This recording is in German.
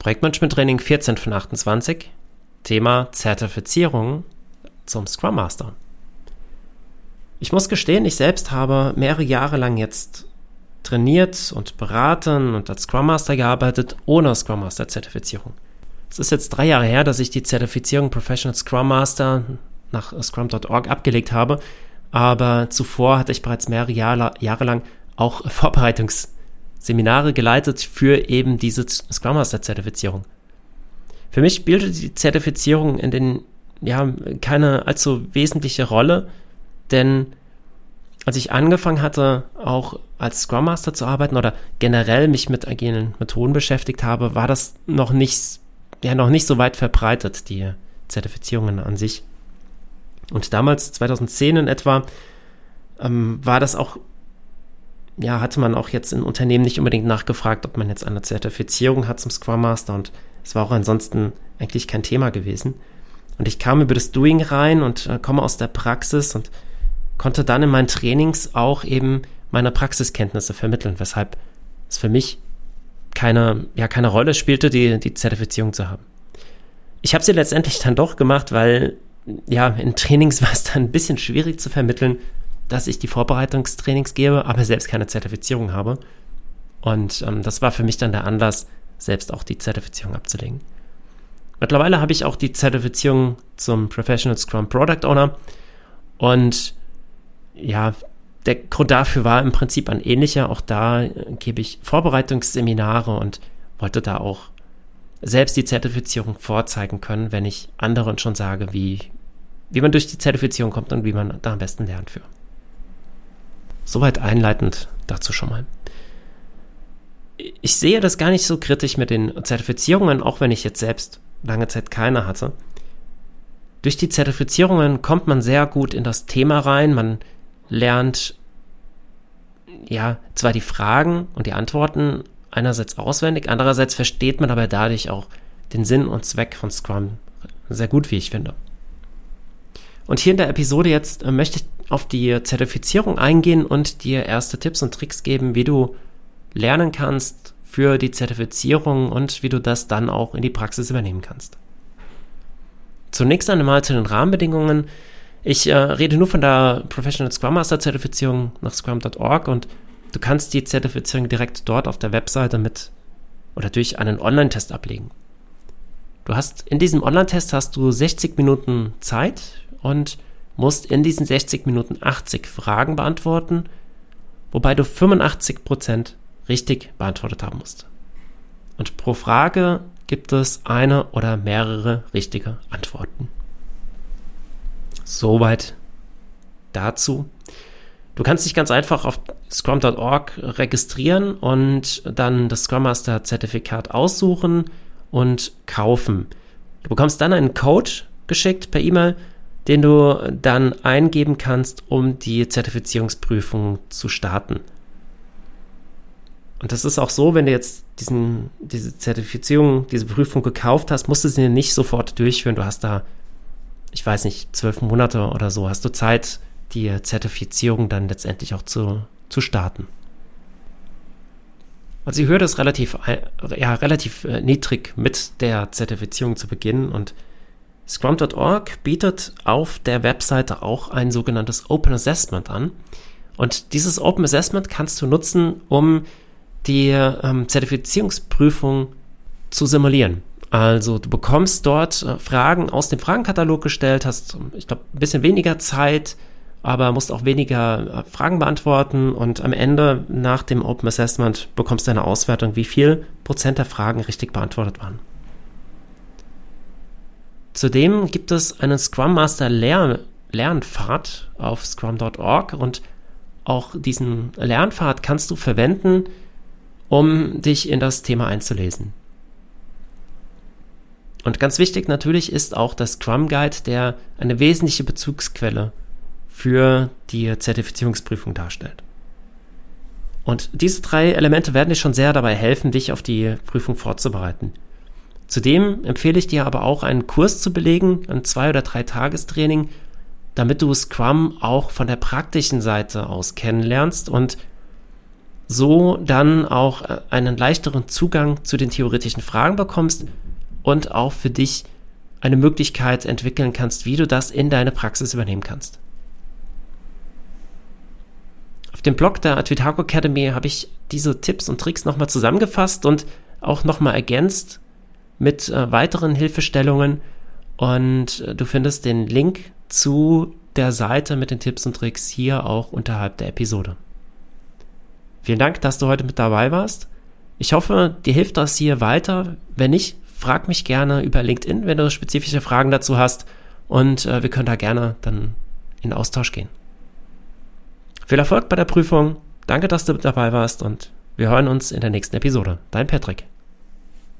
Projektmanagement Training 14 von 28. Thema Zertifizierung zum Scrum Master. Ich muss gestehen, ich selbst habe mehrere Jahre lang jetzt trainiert und beraten und als Scrum Master gearbeitet, ohne Scrum Master Zertifizierung. Es ist jetzt drei Jahre her, dass ich die Zertifizierung Professional Scrum Master nach scrum.org abgelegt habe, aber zuvor hatte ich bereits mehrere Jahre, Jahre lang auch Vorbereitungs- Seminare geleitet für eben diese Scrum Master Zertifizierung. Für mich spielte die Zertifizierung in den, ja, keine allzu wesentliche Rolle, denn als ich angefangen hatte, auch als Scrum Master zu arbeiten oder generell mich mit agilen Methoden beschäftigt habe, war das noch nicht, ja, noch nicht so weit verbreitet, die Zertifizierungen an sich. Und damals, 2010 in etwa, ähm, war das auch ja, hatte man auch jetzt in Unternehmen nicht unbedingt nachgefragt, ob man jetzt eine Zertifizierung hat zum Scrum Master und es war auch ansonsten eigentlich kein Thema gewesen. Und ich kam über das Doing rein und äh, komme aus der Praxis und konnte dann in meinen Trainings auch eben meine Praxiskenntnisse vermitteln, weshalb es für mich keine, ja, keine Rolle spielte, die, die Zertifizierung zu haben. Ich habe sie letztendlich dann doch gemacht, weil ja, in Trainings war es dann ein bisschen schwierig zu vermitteln, dass ich die Vorbereitungstrainings gebe, aber selbst keine Zertifizierung habe. Und ähm, das war für mich dann der Anlass, selbst auch die Zertifizierung abzulegen. Mittlerweile habe ich auch die Zertifizierung zum Professional Scrum Product Owner. Und ja, der Grund dafür war im Prinzip ein ähnlicher. Auch da äh, gebe ich Vorbereitungsseminare und wollte da auch selbst die Zertifizierung vorzeigen können, wenn ich anderen schon sage, wie, wie man durch die Zertifizierung kommt und wie man da am besten lernt für. Soweit einleitend dazu schon mal. Ich sehe das gar nicht so kritisch mit den Zertifizierungen, auch wenn ich jetzt selbst lange Zeit keine hatte. Durch die Zertifizierungen kommt man sehr gut in das Thema rein, man lernt ja zwar die Fragen und die Antworten einerseits auswendig, andererseits versteht man aber dadurch auch den Sinn und Zweck von Scrum sehr gut, wie ich finde. Und hier in der Episode jetzt äh, möchte ich auf die Zertifizierung eingehen und dir erste Tipps und Tricks geben, wie du lernen kannst für die Zertifizierung und wie du das dann auch in die Praxis übernehmen kannst. Zunächst einmal zu den Rahmenbedingungen. Ich äh, rede nur von der Professional Scrum Master Zertifizierung nach scrum.org und du kannst die Zertifizierung direkt dort auf der Webseite mit oder durch einen Online-Test ablegen. Du hast in diesem Online-Test hast du 60 Minuten Zeit und musst in diesen 60 Minuten 80 Fragen beantworten, wobei du 85% richtig beantwortet haben musst. Und pro Frage gibt es eine oder mehrere richtige Antworten. Soweit dazu. Du kannst dich ganz einfach auf scrum.org registrieren und dann das Scrum Master Zertifikat aussuchen und kaufen. Du bekommst dann einen Code geschickt per E-Mail den du dann eingeben kannst, um die Zertifizierungsprüfung zu starten. Und das ist auch so, wenn du jetzt diesen, diese Zertifizierung, diese Prüfung gekauft hast, musst du sie nicht sofort durchführen. Du hast da, ich weiß nicht, zwölf Monate oder so, hast du Zeit, die Zertifizierung dann letztendlich auch zu, zu starten. Also die Hürde ist relativ, ja, relativ äh, niedrig mit der Zertifizierung zu beginnen und Scrum.org bietet auf der Webseite auch ein sogenanntes Open Assessment an. Und dieses Open Assessment kannst du nutzen, um die ähm, Zertifizierungsprüfung zu simulieren. Also du bekommst dort äh, Fragen aus dem Fragenkatalog gestellt, hast, ich glaube, ein bisschen weniger Zeit, aber musst auch weniger äh, Fragen beantworten und am Ende nach dem Open Assessment bekommst du eine Auswertung, wie viel Prozent der Fragen richtig beantwortet waren. Zudem gibt es einen Scrum Master Lern Lernpfad auf scrum.org und auch diesen Lernpfad kannst du verwenden, um dich in das Thema einzulesen. Und ganz wichtig natürlich ist auch das Scrum Guide, der eine wesentliche Bezugsquelle für die Zertifizierungsprüfung darstellt. Und diese drei Elemente werden dir schon sehr dabei helfen, dich auf die Prüfung vorzubereiten. Zudem empfehle ich dir aber auch einen Kurs zu belegen, ein zwei oder drei Tagestraining, damit du Scrum auch von der praktischen Seite aus kennenlernst und so dann auch äh, einen leichteren Zugang zu den theoretischen Fragen bekommst und auch für dich eine Möglichkeit entwickeln kannst, wie du das in deine Praxis übernehmen kannst. Auf dem Blog der Advitaco Academy habe ich diese Tipps und Tricks nochmal zusammengefasst und auch nochmal ergänzt mit äh, weiteren Hilfestellungen. Und äh, du findest den Link zu der Seite mit den Tipps und Tricks hier auch unterhalb der Episode. Vielen Dank, dass du heute mit dabei warst. Ich hoffe, dir hilft das hier weiter. Wenn nicht, frag mich gerne über LinkedIn, wenn du spezifische Fragen dazu hast. Und äh, wir können da gerne dann in Austausch gehen. Viel Erfolg bei der Prüfung. Danke, dass du mit dabei warst und wir hören uns in der nächsten Episode. Dein Patrick.